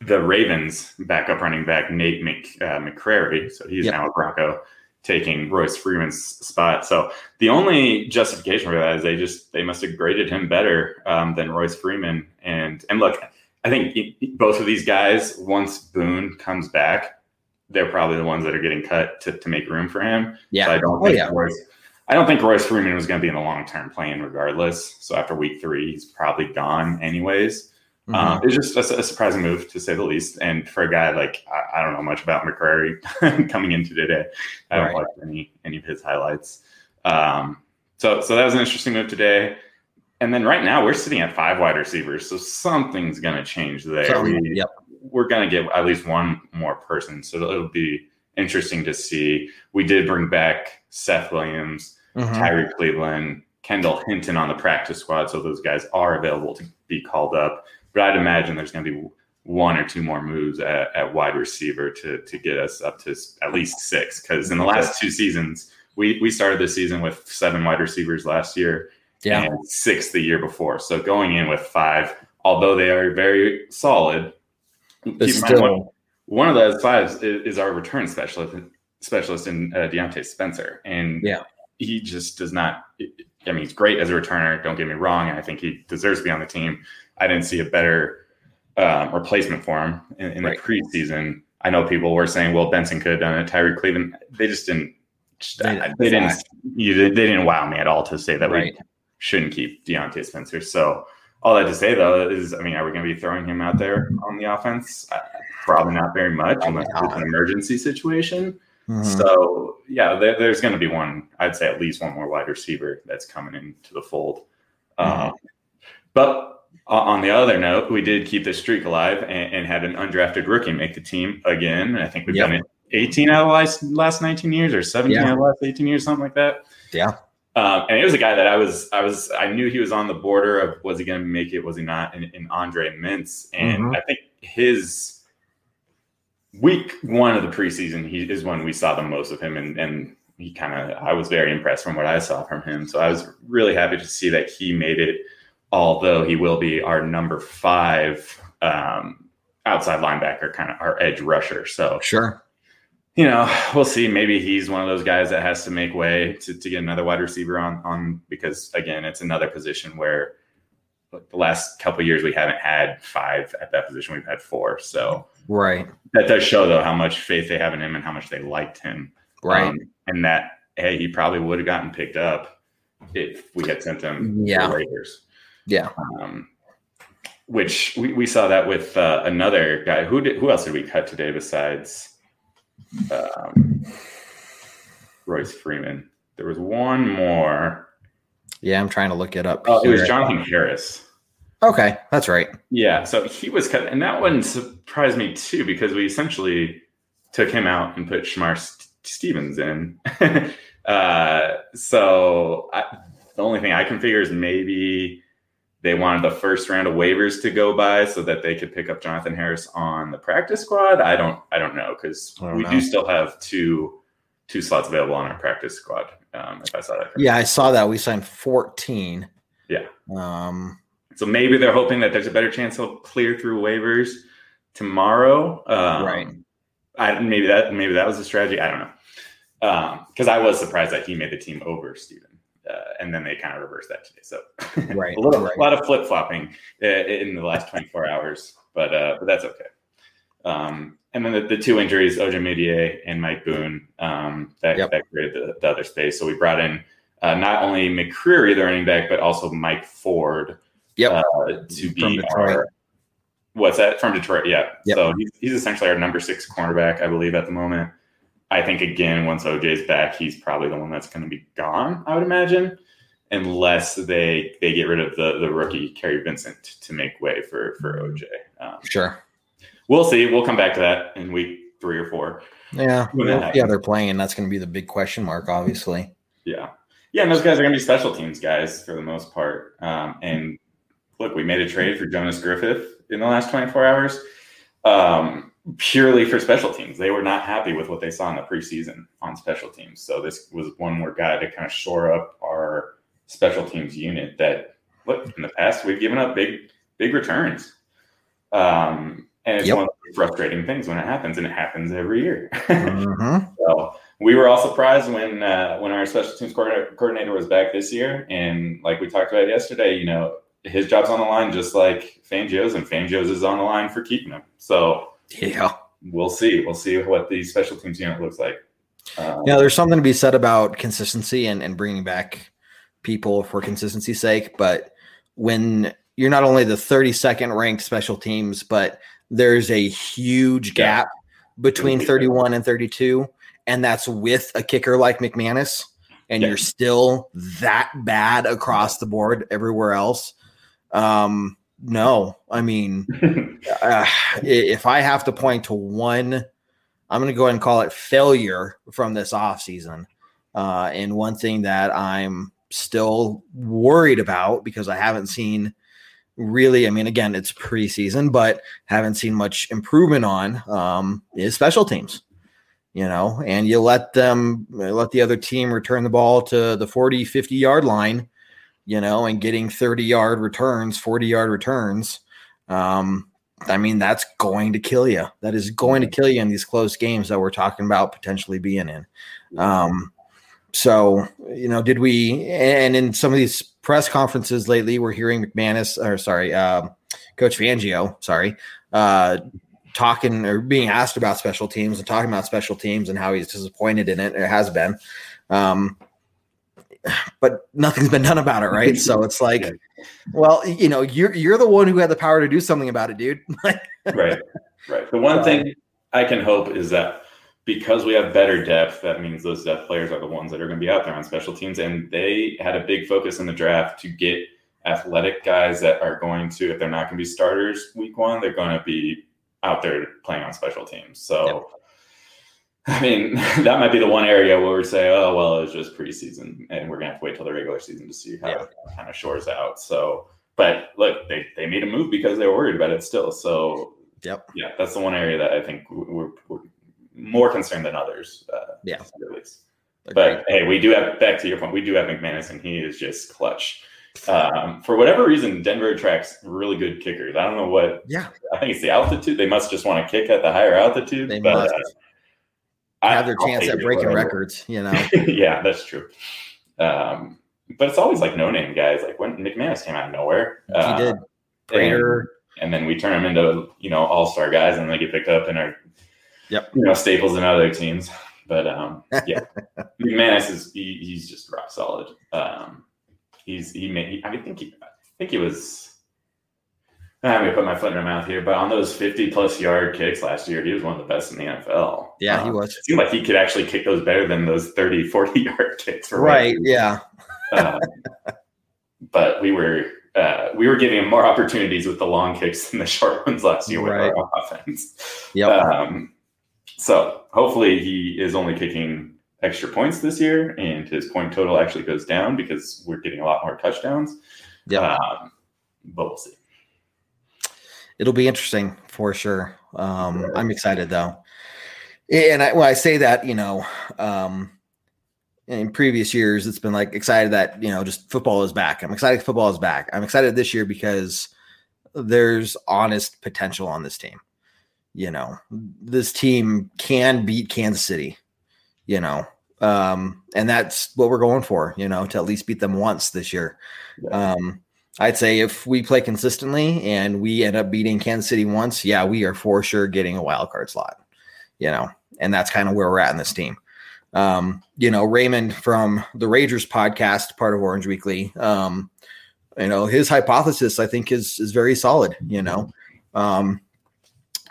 the Ravens backup running back Nate Mc, uh, McCrary, so he's yep. now a Bronco taking Royce Freeman's spot. So the only justification for that is they just they must have graded him better um, than Royce Freeman. And and look, I think both of these guys, once Boone comes back, they're probably the ones that are getting cut to, to make room for him. Yeah, so I don't oh, think yeah. Royce. I don't think Royce Freeman was going to be in the long term plan regardless. So after week three, he's probably gone anyways. Mm-hmm. Um, it's just a, a, surprising move to say the least. And for a guy like I, I don't know much about McCrary coming into today, I don't right. like any any of his highlights. Um, so so that was an interesting move today. And then right now we're sitting at five wide receivers, so something's going to change there. So, we, yep. We're going to get at least one more person, so it'll be interesting to see. We did bring back Seth Williams, mm-hmm. Tyrie Cleveland, Kendall Hinton on the practice squad, so those guys are available to be called up. But I'd imagine there's going to be one or two more moves at, at, wide receiver to to get us up to at least six. Because in the last two seasons, we we started the season with seven wide receivers last year, yeah, and six the year before. So going in with five, although they are very solid, still one, one, of those five is, is, our return specialist specialist in uh, Diontae Spencer, and yeah, he just does not. I mean, he's great as a returner. Don't get me wrong, and I think he deserves to be on the team I didn't see a better um, replacement for him in, in right. the preseason. I know people were saying, well, Benson could have done it. Tyrie Cleveland, they just didn't. They, they didn't. You, they didn't wow me at all to say that right. we shouldn't keep Diontae Spencer. So all that to say though is, I mean, are we going to be throwing him out there on the offense? Uh, probably not very much unless it's an emergency situation. Mm-hmm. So yeah, there, there's going to be one. I'd say at least one more wide receiver that's coming into the fold. Mm-hmm. Um, but on the other note, we did keep the streak alive and, and had an undrafted rookie make the team again. I think we've yep. done it 18 out of last, last 19 years or 17 yeah. out of last 18 years, something like that. Yeah. Um, and it was a guy that I was, I was, I knew he was on the border of was he going to make it, was he not? In, in Andre Mintze, and mm-hmm. I think his week one of the preseason, he is when we saw the most of him, and and he kind of I was very impressed from what I saw from him. So I was really happy to see that he made it. Although he will be our number five um, outside linebacker, kind of our edge rusher. So sure, you know, we'll see. Maybe he's one of those guys that has to make way to, to get another wide receiver on on because again, it's another position where the last couple years we haven't had five at that position. We've had four. So right, that does show though how much faith they have in him and how much they liked him. Right, um, and that hey, he probably would have gotten picked up if we had sent him yeah. Raiders. Yeah. Um, which we, we saw that with uh, another guy. Who did who else did we cut today besides um, Royce Freeman? There was one more. Yeah, I'm trying to look it up. Oh, it was Jonathan Harris. Okay, that's right. Yeah, so he was cut, and that one surprised me too because we essentially took him out and put Shamar Stevens in. uh, so I, the only thing I can figure is maybe they wanted the first round of waivers to go by so that they could pick up Jonathan Harris on the practice squad. I don't I don't know because we know. do still have two two slots available on our practice squad. Um, if I saw that. Correctly. Yeah, I saw that. We signed 14. Yeah. Um, so maybe they're hoping that there's a better chance he'll clear through waivers tomorrow. Um, right. I, maybe that maybe that was a strategy. I don't know. Because um, I was surprised that he made the team over Stephen. Uh, and then they kind of reversed that today. So right, a, little, right. a lot of flip flopping uh, in the last 24 hours, but uh, but that's okay. Um, and then the, the, two injuries, Ojemudia and Mike Boone, um, that, yep. that created the, the, other space. So we brought in uh, not only McCrary, the running back, but also Mike Ford yep. Uh, to be our what's that from Detroit? Yeah. Yep. So he's, he's essentially our number six cornerback, I believe, at the moment. I think again, once OJ's back, he's probably the one that's going to be gone. I would imagine, unless they they get rid of the the rookie Kary Vincent to make way for for OJ. Um, sure, we'll see. We'll come back to that in week three or four. Yeah, yeah, they're playing. That's going to be the big question mark, obviously. Yeah, yeah, and those guys are going to be special teams guys for the most part. Um, and look, we made a trade for Jonas Griffith in the last 24 hours. Um, purely for special teams. They were not happy with what they saw in the preseason on special teams. So this was one more guy to kind of shore up our special teams unit that look in the past we've given up big big returns. Um, and it's yep. one of the frustrating things when it happens, and it happens every year. mm-hmm. So we were all surprised when uh, when our special teams coordinator was back this year, and like we talked about yesterday, you know, his job's on the line just like Fangio's, and Fangio's is on the line for keeping him. So yeah. We'll see. We'll see what the special teams unit looks like. Um, yeah, there's something to be said about consistency and, and bringing back people for consistency's sake. But when you're not only the 32nd ranked special teams, but there's a huge gap yeah. between 31 and 32, and that's with a kicker like McManus, and yeah. you're still that bad across the board everywhere else. Um, no, I mean, uh, if I have to point to one, I'm going to go ahead and call it failure from this offseason. Uh, and one thing that I'm still worried about because I haven't seen really, I mean, again, it's preseason, but haven't seen much improvement on um, is special teams. You know, and you let them let the other team return the ball to the 40, 50 yard line you know, and getting 30 yard returns, 40 yard returns. Um, I mean, that's going to kill you. That is going to kill you in these close games that we're talking about potentially being in. Um, so, you know, did we, and in some of these press conferences lately, we're hearing McManus, or sorry, uh, Coach Fangio, sorry, uh, talking or being asked about special teams and talking about special teams and how he's disappointed in it. It has been. Um, but nothing's been done about it, right? so it's like, well, you know, you're you're the one who had the power to do something about it, dude. right, right. The one thing I can hope is that because we have better depth, that means those depth players are the ones that are going to be out there on special teams, and they had a big focus in the draft to get athletic guys that are going to, if they're not going to be starters week one, they're going to be out there playing on special teams. So. Yep I mean, that might be the one area where we say, oh, well, it's just preseason and we're going to have to wait till the regular season to see how yeah. it kind of shores out. So, but look, they, they made a move because they were worried about it still. So Yep. Yeah, that's the one area that I think we're, we're more concerned than others. Uh, yeah. At least. But hey, we do have back to your point. We do have McManus, and he is just clutch. Um, for whatever reason, Denver attracts really good kickers. I don't know what. Yeah, I think it's the altitude. They must just want to kick at the higher altitude. They but, must uh, have their chance at breaking records. You know. yeah, that's true. Um, but it's always like no name guys. Like when McManus came out of nowhere, he uh, did. Prater. And, and, then we turn them into you know all star guys, and they get picked up and are yep you know staples in other teams. But um, yeah, McManus is he, he's just rock solid. Um, he's he made. He, I think he I think he was. I'm gonna put my foot in my mouth here, but on those 50 plus yard kicks last year, he was one of the best in the NFL. Yeah, um, he was. It seemed like he could actually kick those better than those 30, 40 yard kicks. right. Yeah. um, but we were uh, we were giving him more opportunities with the long kicks than the short ones last year with right. our offense. Yeah. Um, so hopefully he is only kicking extra points this year, and his point total actually goes down because we're getting a lot more touchdowns. Yeah. Um, but we'll see. It'll be interesting for sure. Um, I'm excited though, and I, when I say that, you know, um, in previous years, it's been like excited that you know just football is back. I'm excited football is back. I'm excited this year because there's honest potential on this team. You know, this team can beat Kansas City. You know, um, and that's what we're going for. You know, to at least beat them once this year. Um, I'd say if we play consistently and we end up beating Kansas City once, yeah, we are for sure getting a wild card slot. You know, and that's kind of where we're at in this team. Um, you know, Raymond from the Ragers podcast, part of Orange Weekly, um, you know, his hypothesis I think is is very solid, you know. Um,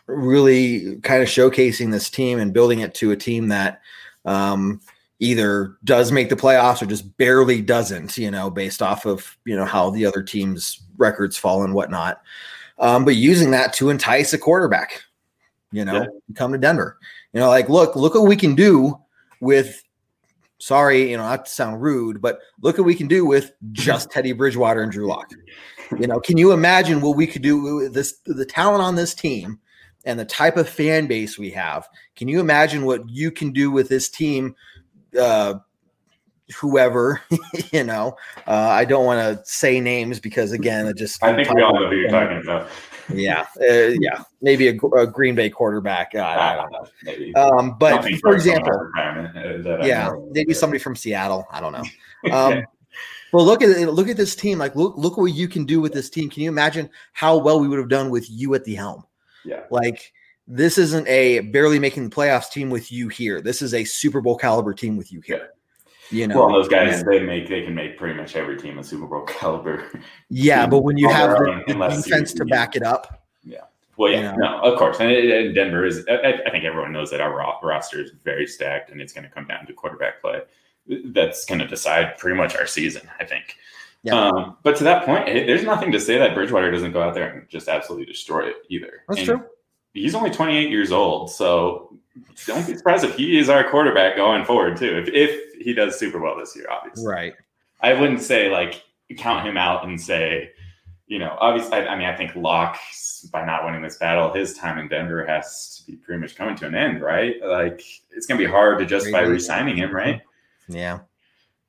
really kind of showcasing this team and building it to a team that um, either does make the playoffs or just barely doesn't, you know, based off of, you know, how the other teams' records fall and whatnot. Um, but using that to entice a quarterback, you know, yeah. come to Denver. You know, like, look, look what we can do with sorry, you know, not to sound rude, but look what we can do with just Teddy Bridgewater and Drew Lock. You know, can you imagine what we could do with this the talent on this team and the type of fan base we have? Can you imagine what you can do with this team? Uh, whoever, you know, uh, I don't want to say names because again, it just I think we all know who you're talking about yeah, uh, yeah, maybe a, a, Green Bay quarterback. Uh, I don't know. Maybe. Um, but for example, uh, yeah, maybe somebody from Seattle. I don't know. Um, well, look at look at this team. Like, look look what you can do with this team. Can you imagine how well we would have done with you at the helm? Yeah. Like, this isn't a barely making the playoffs team with you here. This is a Super Bowl caliber team with you here. You know, well, those guys they make they can make pretty much every team a Super Bowl caliber. Yeah, but when you have the, the defense to back it up, yeah. Well, yeah, you know? no, of course, and, and Denver is. I, I, think everyone knows that our roster is very stacked, and it's going to come down to quarterback play. That's going to decide pretty much our season, I think. Yeah. Um, but to that point, there's nothing to say that Bridgewater doesn't go out there and just absolutely destroy it either. That's and true. He's only 28 years old, so don't be surprised if he is our quarterback going forward too. If if he does super well this year, obviously. Right. I wouldn't say like count him out and say, you know, obviously. I, I mean, I think Lock by not winning this battle, his time in Denver has to be pretty much coming to an end, right? Like it's gonna be hard to justify re-signing him, right? Yeah.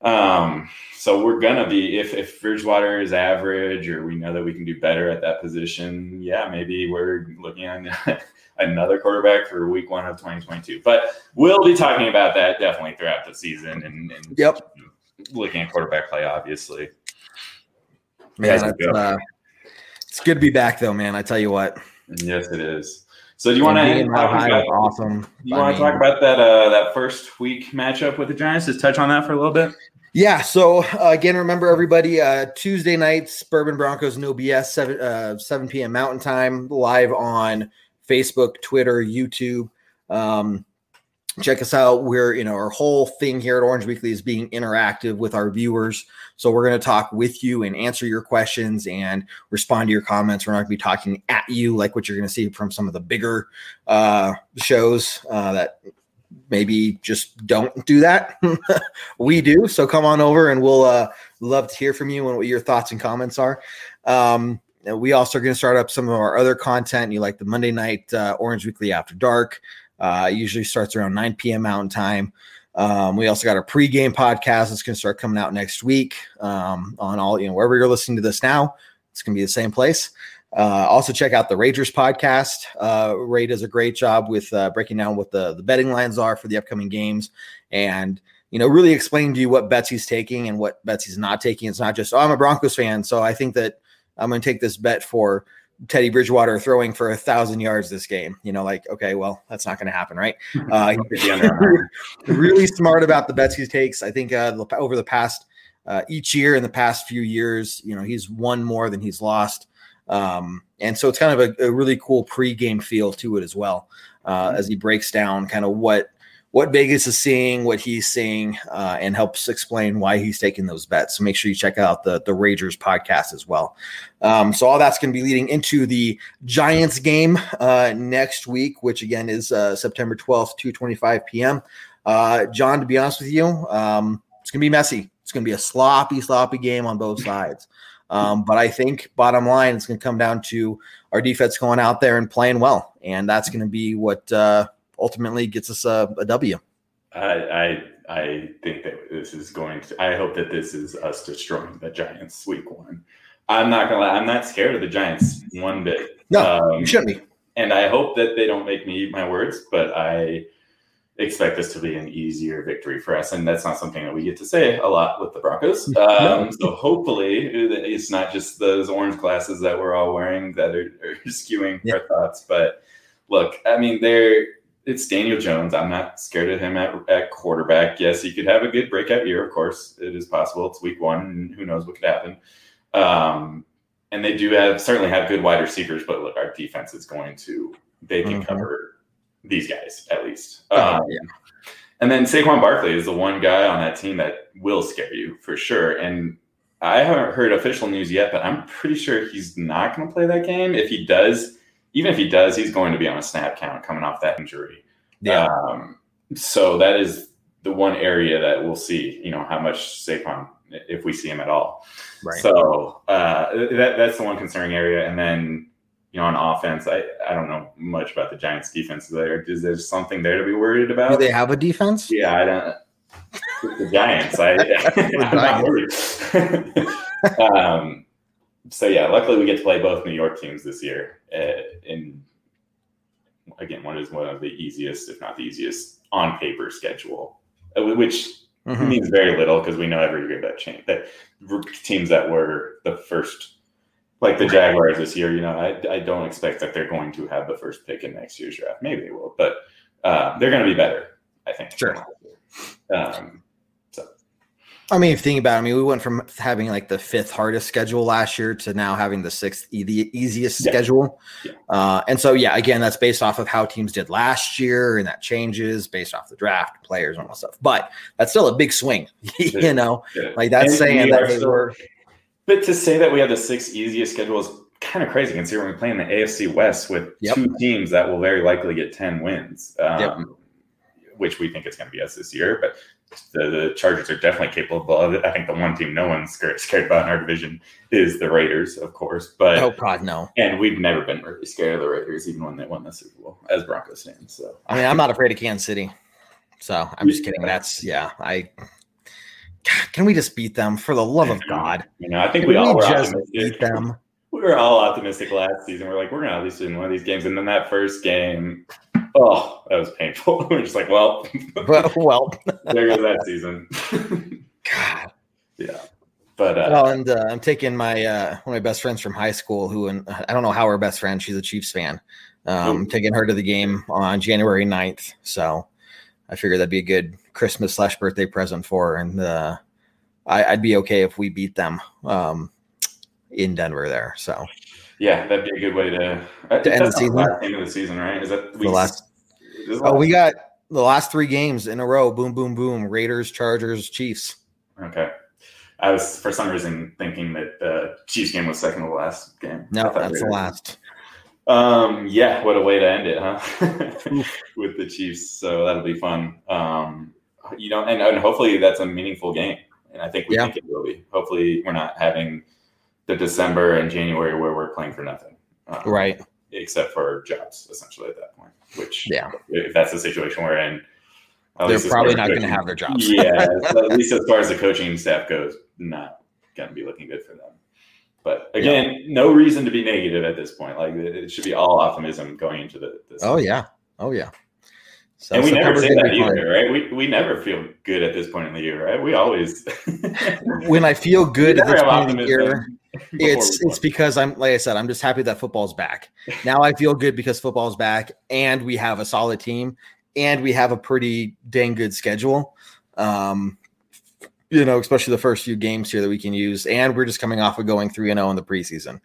Um, so we're gonna be if if Bridgewater is average or we know that we can do better at that position, yeah, maybe we're looking at another quarterback for week one of 2022. But we'll be talking about that definitely throughout the season and, and yep. looking at quarterback play, obviously. Man, uh, it's good to be back though, man. I tell you what. Yes, it is. So do you want to talk about, awesome? You want to talk about that uh, that first week matchup with the Giants? Just touch on that for a little bit. Yeah. So uh, again, remember everybody, uh, Tuesday nights, Bourbon Broncos, no BS, seven uh, seven p.m. Mountain Time, live on Facebook, Twitter, YouTube. Um, check us out. We're, you know, our whole thing here at Orange Weekly is being interactive with our viewers. So we're going to talk with you and answer your questions and respond to your comments. We're not going to be talking at you like what you're going to see from some of the bigger uh, shows uh, that maybe just don't do that. we do. So come on over and we'll uh, love to hear from you and what your thoughts and comments are. Um, we also are going to start up some of our other content. You like the Monday night uh, Orange Weekly After Dark. Uh, usually starts around 9 p.m. Mountain Time. Um, we also got our pregame podcast that's going to start coming out next week um, on all, you know, wherever you're listening to this now, it's going to be the same place. Uh, also, check out the Ragers podcast. Uh, Ray does a great job with uh, breaking down what the, the betting lines are for the upcoming games and, you know, really explaining to you what bets he's taking and what bets he's not taking. It's not just, oh, I'm a Broncos fan, so I think that I'm going to take this bet for Teddy Bridgewater throwing for a thousand yards this game. You know, like, okay, well, that's not going to happen, right? Uh, really smart about the bets he takes. I think uh, over the past, uh, each year in the past few years, you know, he's won more than he's lost. Um, and so it's kind of a, a, really cool pre-game feel to it as well, uh, mm-hmm. as he breaks down kind of what what Vegas is seeing, what he's seeing, uh, and helps explain why he's taking those bets. So make sure you check out the the Ragers podcast as well. Um, so all that's going to be leading into the Giants game uh, next week, which again is uh, September twelfth, two twenty five p.m. Uh, John, to be honest with you, um, it's going to be messy. It's going to be a sloppy, sloppy game on both sides. Um, but I think bottom line, it's going to come down to our defense going out there and playing well, and that's going to be what uh, ultimately gets us a, a W. I, I I think that this is going to. I hope that this is us destroying the Giants week one. I'm not gonna lie. I'm not scared of the Giants one bit. No, um, you shouldn't be. And I hope that they don't make me eat my words, but I expect this to be an easier victory for us. And that's not something that we get to say a lot with the Broncos. Um, no. So hopefully it's not just those orange glasses that we're all wearing that are, are skewing yeah. our thoughts. But look, I mean, they're it's Daniel Jones. I'm not scared of him at, at quarterback. Yes, he could have a good breakout year. Of course, it is possible. It's week one, and who knows what could happen. Um, and they do have certainly have good wide receivers, but look, our defense is going to they can mm-hmm. cover these guys at least. Oh, um, yeah. And then Saquon Barkley is the one guy on that team that will scare you for sure. And I haven't heard official news yet, but I'm pretty sure he's not going to play that game. If he does, even if he does, he's going to be on a snap count coming off that injury. Yeah. Um, so that is the one area that we'll see, you know, how much Saquon, if we see him at all. Right. So uh, that, that's the one concerning area. And then, you know, on offense, I, I don't know much about the Giants defense there. Is there something there to be worried about? Do they have a defense? Yeah, I don't. the Giants, I, I'm not worried. um, so yeah, luckily we get to play both New York teams this year. Uh, in again, one is one of the easiest, if not the easiest, on paper schedule, uh, which mm-hmm. means very little because we know every year that change that teams that were the first, like the Jaguars this year. You know, I, I don't expect that they're going to have the first pick in next year's draft. Maybe they will, but uh, they're going to be better. I think. Sure. Um, I mean, if you think about it, I mean, we went from having like the fifth hardest schedule last year to now having the sixth, the easiest yeah. schedule. Yeah. Uh, and so, yeah, again, that's based off of how teams did last year, and that changes based off the draft, players, and all that stuff. But that's still a big swing, you know, yeah. like that's and saying that still, were. But to say that we have the sixth easiest schedule is kind of crazy considering we play in the AFC West with yep. two teams that will very likely get 10 wins. Um, yep which we think it's going to be us this year. But the, the, Chargers are definitely capable of it. I think the one team no one's scared, scared about in our division is the Raiders, of course. But oh god, no. And we've never been really scared of the Raiders, even when they won the Super Bowl as Broncos fans. So I mean, I'm not afraid of Kansas City. So I'm just kidding. That's yeah. I God, can we just beat them for the love of God? You know, I think we, we all just beat them. We were all optimistic last season. We're like, we're gonna at least win one of these games, and then that first game, Oh, that was painful. We're just like, well, well, well. there goes that season. God. Yeah. But uh, well, and uh, I'm taking my uh, one of my best friends from high school, who and I don't know how her best friend. She's a Chiefs fan. Um, taking her to the game on January 9th. So I figured that'd be a good Christmas slash birthday present for her. And uh, I, would be okay if we beat them um, in Denver there. So yeah, that'd be a good way to, uh, to end the season. End of the season, right? Is that we, the last? Oh, we got the last three games in a row. Boom, boom, boom. Raiders, Chargers, Chiefs. Okay. I was for some reason thinking that the Chiefs game was second to the last game. No, that's the last. Um, yeah, what a way to end it, huh? With the Chiefs, so that'll be fun. Um, you know, and, and hopefully that's a meaningful game, and I think we yeah. think it will be. Hopefully, we're not having the December and January where we're playing for nothing. Um, right. Except for jobs, essentially, at that point. Which, yeah, if that's the situation we're in, they're probably not going to have their jobs. yeah, at least as far as the coaching staff goes, not going to be looking good for them. But again, yeah. no reason to be negative at this point. Like it should be all optimism going into the. This oh yeah, oh yeah. So and we never say that either, right? We, we never feel good at this point in the year, right? We always. when I feel good at this point in the year, it's it's because I'm like I said, I'm just happy that football's back. Now I feel good because football's back, and we have a solid team, and we have a pretty dang good schedule. Um, you know, especially the first few games here that we can use, and we're just coming off of going three and zero oh in the preseason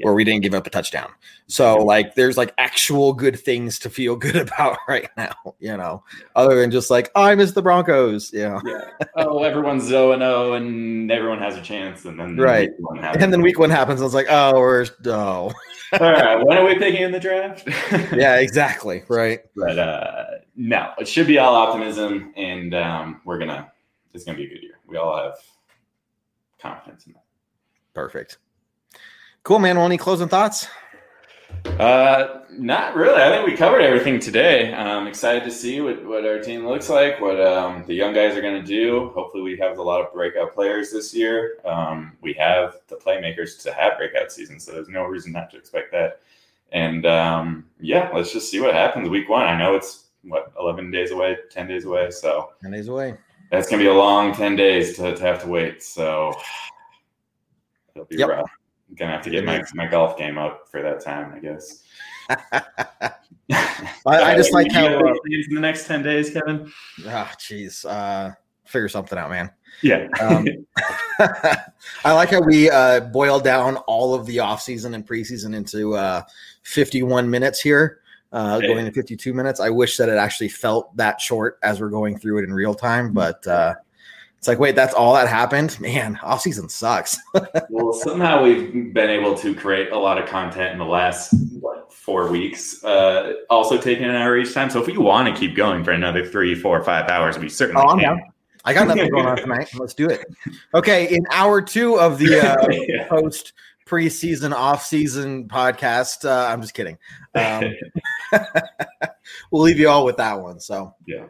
where we didn't give up a touchdown. So like there's like actual good things to feel good about right now, you know, other than just like oh, I miss the Broncos, you know. yeah. Oh, everyone's 0 and 0 and everyone has a chance and then right. And then week 1 happens and it's like, "Oh, we're oh." All right, when are we picking in the draft? yeah, exactly, right. But uh no, it should be all optimism and um we're going to it's going to be a good year. We all have confidence in that. Perfect. Cool, man. Well, any closing thoughts? Uh, not really. I think we covered everything today. I'm excited to see what, what our team looks like, what um, the young guys are going to do. Hopefully, we have a lot of breakout players this year. Um, we have the playmakers to have breakout seasons, so there's no reason not to expect that. And um, yeah, let's just see what happens week one. I know it's what 11 days away, 10 days away. So 10 days away. That's going to be a long 10 days to, to have to wait. So it'll be yep. rough gonna have to get my, my golf game up for that time, I guess. I, I, just like how uh, in the next ten days, Kevin. Ah, oh, jeez, uh, figure something out, man. Yeah. um, I like how we uh, boiled down all of the offseason and preseason into uh, 51 minutes here, uh, hey. going to 52 minutes. I wish that it actually felt that short as we're going through it in real time, but uh, it's like, wait, that's all that happened? Man, off season sucks. well, somehow we've been able to create a lot of content in the last what four weeks. Uh, also taking an hour each time. So if we want to keep going for another three, four, five hours, we certainly oh, can. I got nothing going on tonight. Let's do it. Okay, in hour two of the uh, yeah. post preseason off season podcast. Uh, I'm just kidding. Um, we'll leave you all with that one. So yeah.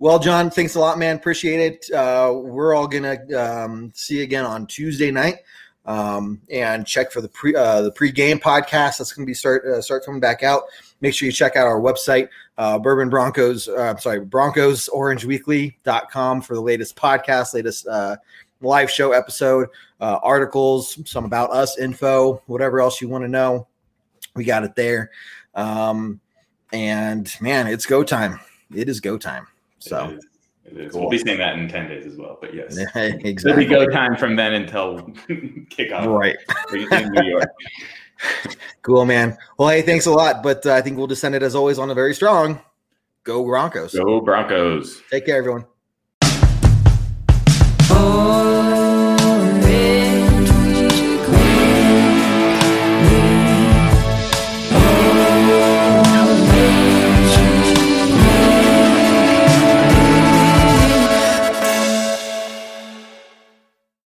Well, John, thanks a lot, man. Appreciate it. Uh, we're all gonna um, see you again on Tuesday night, um, and check for the pre uh, the pregame podcast. That's gonna be start uh, start coming back out. Make sure you check out our website, uh, Bourbon Broncos. Uh, I'm sorry, BroncosOrangeWeekly.com for the latest podcast, latest uh, live show episode, uh, articles, some about us, info, whatever else you want to know. We got it there. Um, and man, it's go time. It is go time. So it is. It is. Cool. We'll be saying that in 10 days as well. But yes, exactly. It'll be go time from then until kickoff. Right. in New York. cool, man. Well, hey, thanks a lot. But uh, I think we'll just send it as always on a very strong Go Broncos. Go Broncos. Take care, everyone. Oh.